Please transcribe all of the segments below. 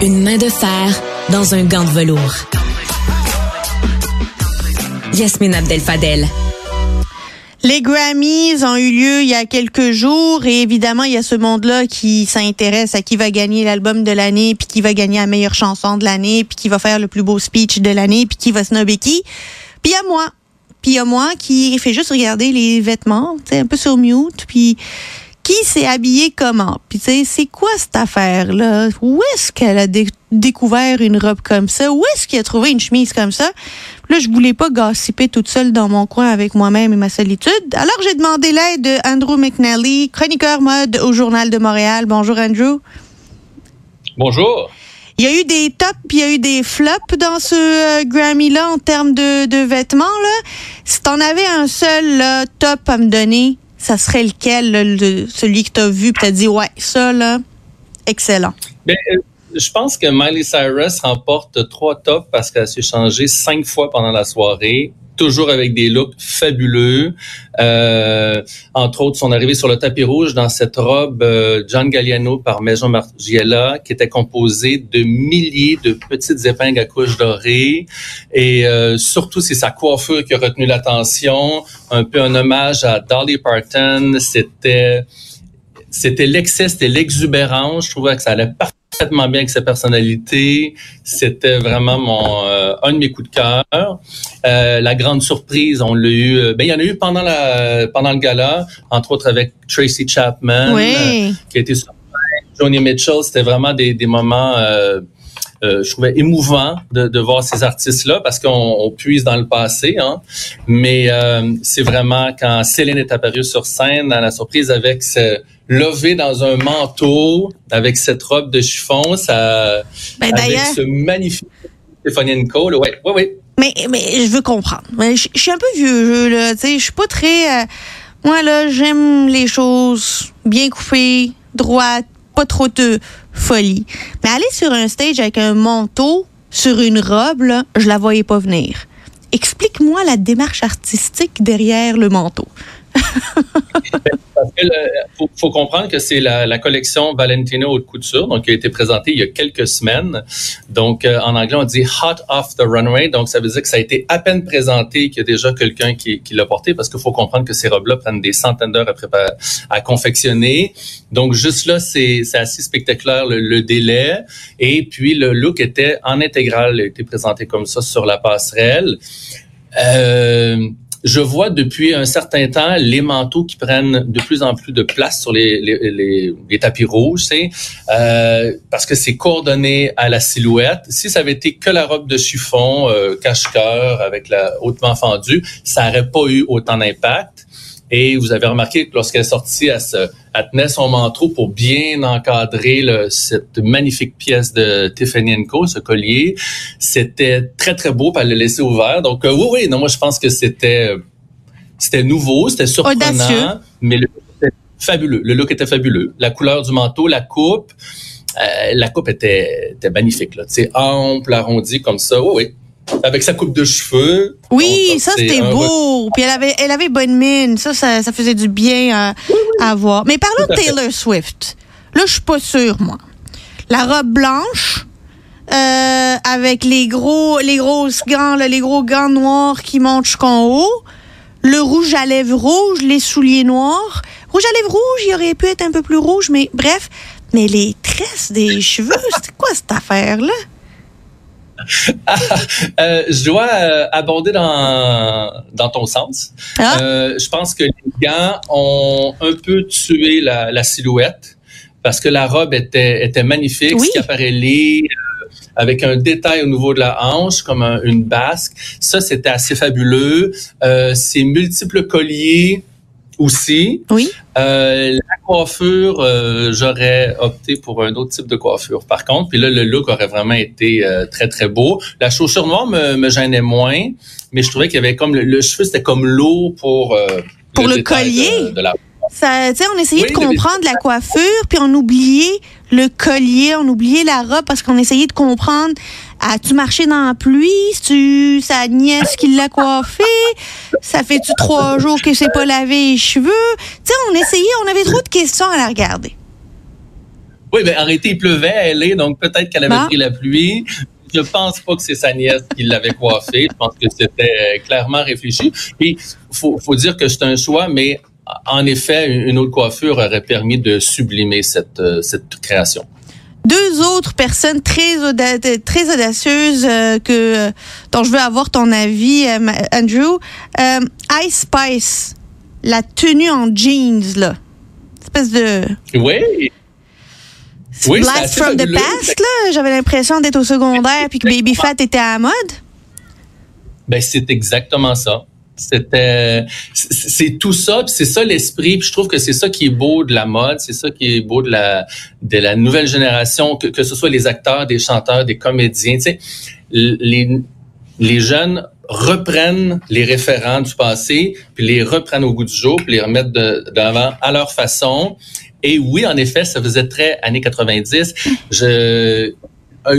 Une main de fer dans un gant de velours. Yasmine Abdel Fadel. Les Grammys ont eu lieu il y a quelques jours et évidemment, il y a ce monde-là qui s'intéresse à qui va gagner l'album de l'année, puis qui va gagner la meilleure chanson de l'année, puis qui va faire le plus beau speech de l'année, puis qui va snobber qui. Puis a moi. Puis a moi qui fait juste regarder les vêtements, un peu sur mute, puis qui s'est habillé comment? Puis tu sais, c'est quoi cette affaire-là? Où est-ce qu'elle a découvert une robe comme ça? Où est-ce qu'il a trouvé une chemise comme ça? Là, je voulais pas gossiper toute seule dans mon coin avec moi-même et ma solitude. Alors, j'ai demandé l'aide de Andrew McNally, chroniqueur mode au Journal de Montréal. Bonjour, Andrew. Bonjour. Il y a eu des tops puis il y a eu des flops dans ce euh, Grammy-là en termes de, de vêtements. Là. Si t'en avais un seul là, top à me donner, ça serait lequel, le, celui que tu vu, tu as dit, ouais, ça, là, excellent? Bien, euh, je pense que Miley Cyrus remporte trois tops parce qu'elle s'est changée cinq fois pendant la soirée toujours avec des looks fabuleux. Euh, entre autres, son arrivée sur le tapis rouge dans cette robe euh, John Galliano par Maison Margiela, qui était composée de milliers de petites épingles à couches dorées. Et euh, surtout, c'est sa coiffure qui a retenu l'attention. Un peu un hommage à Dolly Parton. C'était c'était l'excès, c'était l'exubérance. Je trouvais que ça allait parfaitement parfaitement bien avec sa personnalité. C'était vraiment mon euh, un de mes coups de cœur. Euh, la grande surprise, on l'a eu. Euh, ben il y en a eu pendant la pendant le gala, entre autres avec Tracy Chapman, qui a été sur Joni Mitchell. C'était vraiment des, des moments. je trouvais émouvant de, de voir ces artistes-là parce qu'on puise dans le passé, hein. mais c'est vraiment quand Céline est apparue sur scène dans la surprise avec ce, levé dans un manteau avec cette robe de chiffon, ça, ben, avec ce magnifique Stéphanie Cole. Ouais, ouais, ouais. Mais, mais je veux comprendre. Je, suis un peu vieux jeu, là. Tu sais, je suis pas très. Euh, moi, là, j'aime les choses bien coupées, droites, pas trop de folie. Mais aller sur un stage avec un manteau sur une robe, là, je la voyais pas venir. Explique-moi la démarche artistique derrière le manteau. Il faut, comprendre que c'est la, collection Valentino haute couture, donc qui a été présentée il y a quelques semaines. Donc euh, en anglais on dit hot off the runway, donc ça veut dire que ça a été à peine présenté qu'il y a déjà quelqu'un qui, l'a porté, parce qu'il faut comprendre que ces robes-là prennent des centaines d'heures à, à confectionner. Donc juste là c'est assez spectaculaire le, délai, et puis le look était en intégral, été présenté comme ça sur la passerelle. Euh, je vois depuis un certain temps les manteaux qui prennent de plus en plus de place sur les, les, les, tapis rouges, euh, parce que c'est coordonné à la silhouette. Si ça avait été que la robe de chiffon euh, cache-cœur avec la hautement fendue, ça n'aurait pas eu autant d'impact. Et vous avez remarqué que lorsqu'elle est sortie, elle, se, tenait son manteau pour bien encadrer cette magnifique pièce de Tiffany Co, ce collier. C'était très, très beau, puis elle l'a laissé ouvert. Donc, euh, oui, oui, non, moi, je pense que c'était c'était nouveau, c'était surprenant, mais le look était fabuleux. Le look était fabuleux. La couleur du manteau, la coupe, euh, la coupe était, était magnifique. Là. ample, arrondi comme ça. Oui, oui avec sa coupe de cheveux. Oui, ça c'était beau. Puis elle avait, elle avait bonne mine. Ça, ça, faisait du bien à, voir. Mais parlons de Taylor Swift. Là, je suis pas sûre, moi. La robe blanche, euh, avec les gros, les grosses gants, les gros gants noirs qui montent jusqu'en haut. Le rouge à lèvres rouge, les souliers noirs. Rouge à lèvres rouge, il aurait pu être un peu plus rouge, mais bref. Mais les tresses des cheveux, c'est quoi cette affaire-là? Euh, je dois euh, abonder dans, dans ton sens. Ah. Euh, je pense que les gants ont un peu tué la, la silhouette parce que la robe était, était magnifique, oui. ce qui apparaît avec un détail au niveau de la hanche, comme une basque. Ça, c'était assez fabuleux. ces multiples colliers aussi. Oui. Euh, la coiffure, euh, j'aurais opté pour un autre type de coiffure. Par contre, puis là, le look aurait vraiment été euh, très très beau. La chaussure noire me, me gênait moins, mais je trouvais qu'il y avait comme le, cheveu, c'était comme lourd pour pour le, collier. De, la... Ça, on essayait de comprendre la coiffure, puis on oubliait le collier, on oubliait la robe parce qu'on essayait de comprendre As-tu marché dans la pluie? tu sa nièce qui l'a coiffé? Ça fait-tu trois jours que c'est pas lavé les cheveux? Tu sais, on essayait, on avait trop de questions à la regarder. Oui, mais arrêtez, il pleuvait à LA, donc peut-être qu'elle avait pris la pluie. Je pense pas que c'est sa nièce qui l'avait coiffée. Je pense que c'était clairement réfléchi. Puis, faut, faut dire que c'est un choix, mais en effet, une autre coiffure aurait permis de sublimer cette, cette création deux autres personnes très, très audacieuses euh, que, dont je veux avoir ton avis, euh, Andrew. Euh, Ice Spice, la tenue en jeans, là. Espèce de... Oui. Oui, Blast from the past, là. J'avais l'impression d'être au secondaire puis que Baby Fat était à la mode. Ben, c'est exactement ça. C'était, c'est tout ça, c'est ça l'esprit. je trouve que c'est ça qui est beau de la mode, c'est ça qui est beau de la de la nouvelle génération, que, que ce soit les acteurs, des chanteurs, des comédiens. Tu sais, les les jeunes reprennent les référents du passé, puis les reprennent au goût du jour, puis les remettent de, à leur façon. Et oui, en effet, ça faisait très années 90. Je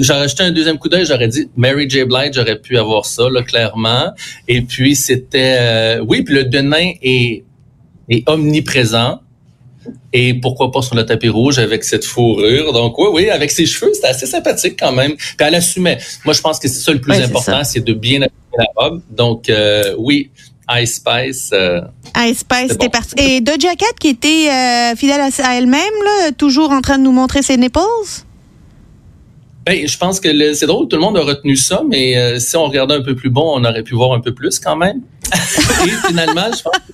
j'aurais acheté un deuxième coup d'œil, j'aurais dit Mary J. Blige, j'aurais pu avoir ça, là, clairement. Et puis, c'était... Euh, oui, puis le denain est, est omniprésent. Et pourquoi pas sur le tapis rouge avec cette fourrure. Donc oui, oui, avec ses cheveux, c'était assez sympathique quand même. Puis elle assumait. Moi, je pense que c'est ça le plus important, c'est de bien assumer la robe. Donc euh, oui, Ice Spice. Ice Spice, c'était parti. Et Doja Cat qui était fidèle à, à elle-même, toujours en train de nous montrer ses nipples? Ben, je pense que c'est drôle, tout le monde a retenu ça, mais euh, si on regardait un peu plus bon, on aurait pu voir un peu plus quand même. Et finalement, je pense que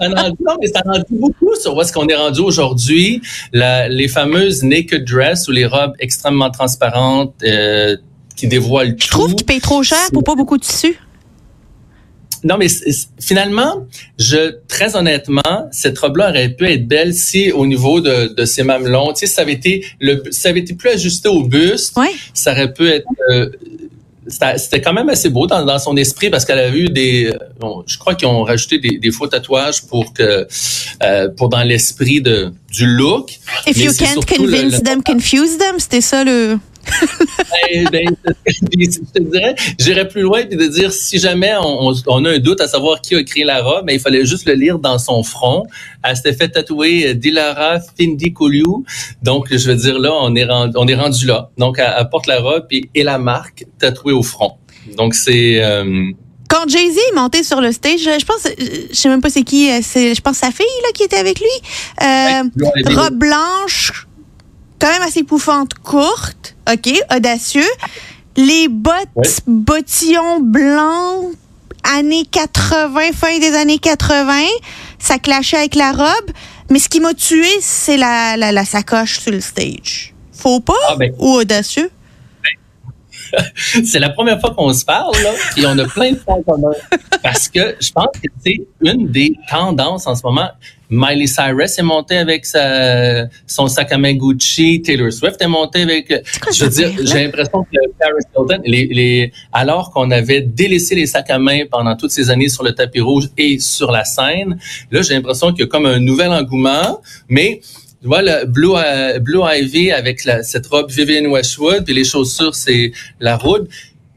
ça non, mais ça beaucoup sur où est-ce qu'on est rendu aujourd'hui. Les fameuses naked dress ou les robes extrêmement transparentes euh, qui dévoilent tout. Je trouve qu'ils payent trop cher pour pas beaucoup de tissu non, mais finalement, je très honnêtement, cette robe-là aurait pu être belle si au niveau de, de ses mamelons, tu sais, ça avait été le, ça avait été plus ajusté au buste, ça aurait pu être euh, c'était quand même assez beau dans, dans son esprit parce qu'elle a eu des, je crois qu'ils ont rajouté des, des, faux tatouages pour que, euh, pour dans l'esprit de du look. If you can't convince them, confuse them, c'était ça le. Ben, ben, je te dirais, j'irais plus loin puis de dire si jamais on, on, a un doute à savoir qui a créé la robe, mais ben, il fallait juste le lire dans son front. Elle s'était fait tatouer euh, Dilara Findi Koliou. Donc, je veux dire là, on est rendu, on est rendu là. Donc, elle, porte la robe et, la marque tatouée au front. Donc, c'est euh, quand Jay-Z est monté sur le stage, je pense, je sais même pas c'est qui, euh, c'est, je pense sa fille là qui était avec lui, euh, robe blanche, quand même assez pouffante, courte, ok, audacieux. Les bottes, bottillons blancs, années 80, fin des années 80, ça clashait avec la robe. Mais ce qui m'a tué, c'est la, la, sacoche sur le stage. Faux pas ah, ben. ou audacieux? c'est la première fois qu'on se parle, là, et on a plein de points communs. Parce que je pense que c'est une des tendances en ce moment. Miley Cyrus est montée avec sa, son sac à main Gucci. Taylor Swift est montée avec. Je veux dire, j'ai l'impression que Paris Hilton, les, les, alors qu'on avait délaissé les sacs à main pendant toutes ces années sur le tapis rouge et sur la scène, là, j'ai l'impression qu'il y a comme un nouvel engouement, mais tu vois, le Blue, euh, Blue Ivy avec la, cette robe Vivienne Westwood, puis les chaussures, c'est la route.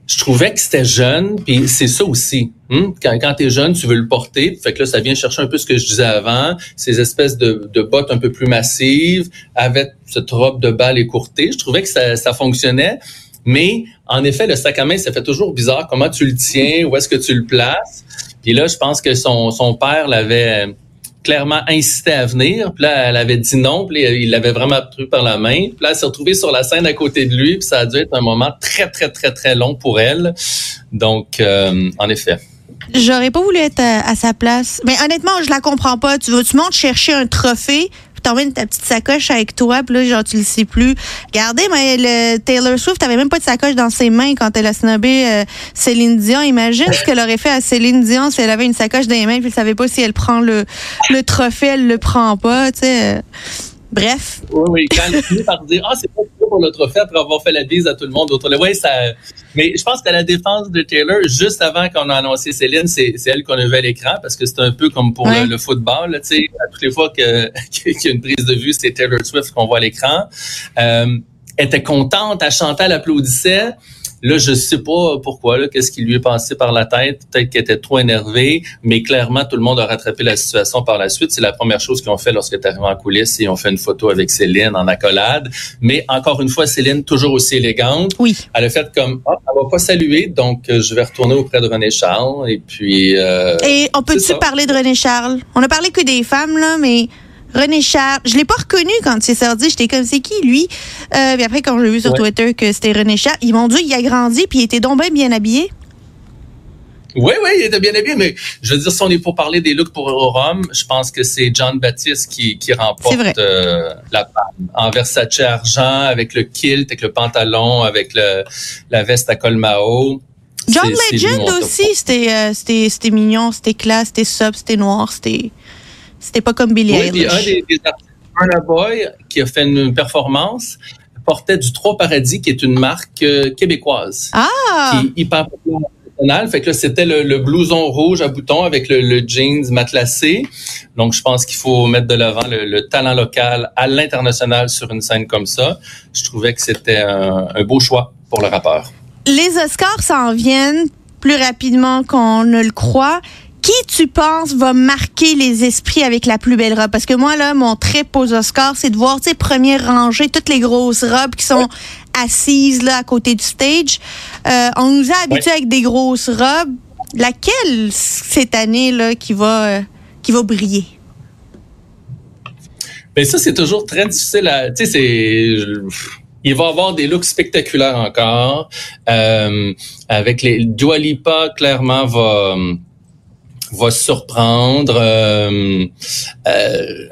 Je trouvais que c'était jeune, puis c'est ça aussi. Hein? Quand, quand tu es jeune, tu veux le porter. Fait que là, ça vient chercher un peu ce que je disais avant, ces espèces de, bottes un peu plus massives, avec cette robe de balle écourtée. Je trouvais que ça, ça fonctionnait. Mais en effet, le sac à main, ça fait toujours bizarre. Comment tu le tiens? Où est-ce que tu le places? Puis là, je pense que son père l'avait clairement incité à venir. Puis là, elle avait dit non. Puis il l'avait vraiment pris par la main. Puis là, elle s'est retrouvée sur la scène à côté de lui. Puis ça a dû être un moment très, très, très, très long pour elle. Donc, euh, en effet. J'aurais pas voulu être à, sa place. Mais honnêtement, je la comprends pas. Tu, tu montes chercher un trophée, t'emmènes ta petite sacoche avec toi, puis là, genre, tu le sais plus. Regardez, mais le Taylor Swift avait même pas de sacoche dans ses mains quand elle a snobé euh, Céline Dion. Imagine ce qu'elle aurait fait à Céline Dion si elle avait une sacoche dans les mains, puis elle savait pas si elle prend le, le trophée, elle le prend pas, tu sais. Bref. Oui, oui, quand elle finit par dire Ah, c'est pas pour le trophée après avoir fait la bise à tout le monde autour ouais, ça. Mais je pense qu'à la défense de Taylor, juste avant qu'on a annoncé Céline, c'est elle qu'on avait à l'écran parce que c'est un peu comme pour le, football, tu sais, toutes les fois qu'il y a une prise de vue, c'est Taylor Swift qu'on voit à l'écran. Euh, elle était contente, elle chantait, elle applaudissait. Là, je sais pas pourquoi, là, qu'est-ce qui lui est passé par la tête. Peut-être qu'il était trop énervé, mais clairement, tout le monde a rattrapé la situation par la suite. C'est la première chose qu'ils ont fait lorsqu'il est arrivé en coulisses. Ils ont fait une photo avec Céline en accolade. Mais encore une fois, Céline, toujours aussi élégante. Oui. Elle a fait comme, ah, elle va pas saluer, donc euh, je vais retourner auprès de René Charles. Et puis... Euh, et on peut-tu parler de René Charles? On a parlé que des femmes, là, mais... René Charles. Je l'ai pas reconnu quand il s'est sorti. J'étais comme, c'est qui, lui? Euh, puis après, quand j'ai vu sur Twitter que c'était René Charles, ils m'ont dit, il a grandi, puis il était donc bien, bien habillé. Oui, oui, il était bien habillé, mais je veux dire, si on est pour parler des looks pour Rome, je pense que c'est John Baptiste qui, qui remporte euh, la palme. En Versace argent, avec le kilt, avec le pantalon, avec le, la veste à col Mao. John Legend aussi, euh, c'était c'était mignon, c'était classe, c'était sub, c'était noir, c'était c'était pas comme Billy oui, un des, des artistes, Burna Boy, qui a fait une performance, portait du Trois Paradis, qui est une marque euh, québécoise. Ah! Qui est hyper populaire fait que là, c'était le, blouson rouge à boutons avec le, jeans matelassé. Donc, je pense qu'il faut mettre de l'avant le, talent local à l'international sur une scène comme ça. Je trouvais que c'était un, un beau choix pour le rappeur. Les Oscars s'en viennent plus rapidement qu'on ne le croit qui tu penses va marquer les esprits avec la plus belle robe? Parce que moi, là, mon trip aux Oscars, c'est de voir, tu sais, première rangée, toutes les grosses robes qui sont assises là à côté du stage. Euh, on nous a habitués avec des grosses robes. Laquelle cette année là qui va euh, qui va briller? Ben ça c'est toujours très difficile à. Tu sais c'est. Il va avoir des looks spectaculaires encore. Euh, avec les Dua Lipa, clairement va va surprendre. Euh, euh,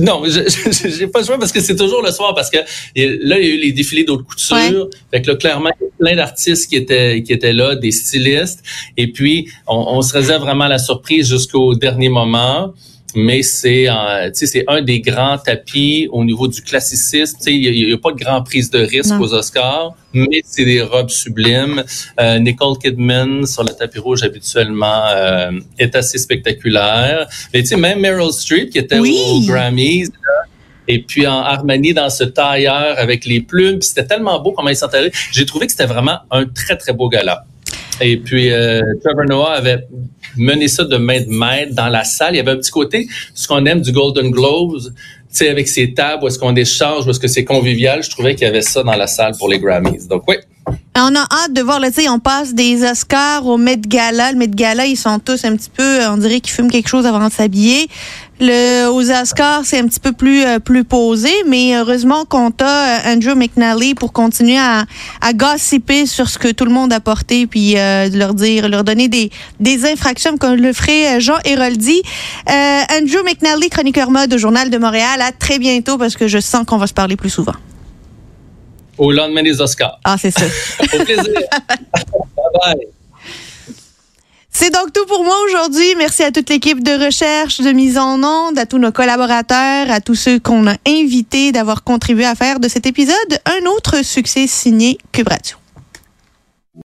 non, j'ai pas le choix parce que c'est toujours le soir parce que là il y a eu les défilés d'autres couture. Fait que là clairement il y a plein d'artistes qui étaient qui étaient là, des stylistes et puis on, on se réserve vraiment la surprise jusqu'au dernier moment mais c'est c'est un des grands tapis au niveau du classicisme. Il n'y a, pas de grande prise de risque aux Oscars, mais c'est des robes sublimes. Euh, Nicole Kidman sur le tapis rouge habituellement euh, est assez spectaculaire. Mais tu sais, même Meryl Streep qui était aux Grammys. et puis en Armani dans ce tailleur avec les plumes, c'était tellement beau comment il s'entendait. J'ai trouvé que c'était vraiment un très très beau gala. Et puis, euh, Trevor Noah avait mené ça de main de maître dans la salle. Il y avait un petit côté, ce qu'on aime du Golden Globes, avec ses tables, où est-ce qu'on échange, où est-ce que c'est convivial. Je trouvais qu'il y avait ça dans la salle pour les Grammys. Donc, oui. On a hâte de voir, tu sais, on passe des Oscars au Met Gala. Le Met Gala, ils sont tous un petit peu, on dirait qu'ils fument quelque chose avant de s'habiller. Le, aux Oscars, c'est un petit peu plus euh, plus posé, mais heureusement qu'on a euh, Andrew McNally pour continuer à, à gossiper sur ce que tout le monde a porté, puis euh, leur dire, leur donner des, des infractions comme le ferait Jean Héroldi. Andrew McNally, chroniqueur mode au Journal de Montréal. À très bientôt parce que je sens qu'on va se parler plus souvent. Au lendemain des Oscars. Ah, c'est ça. Au plaisir. bye bye. C'est donc tout pour moi aujourd'hui. Merci à toute l'équipe de recherche, de mise en onde, à tous nos collaborateurs, à tous ceux qu'on a invités d'avoir contribué à faire de cet épisode un autre succès signé Cube Radio.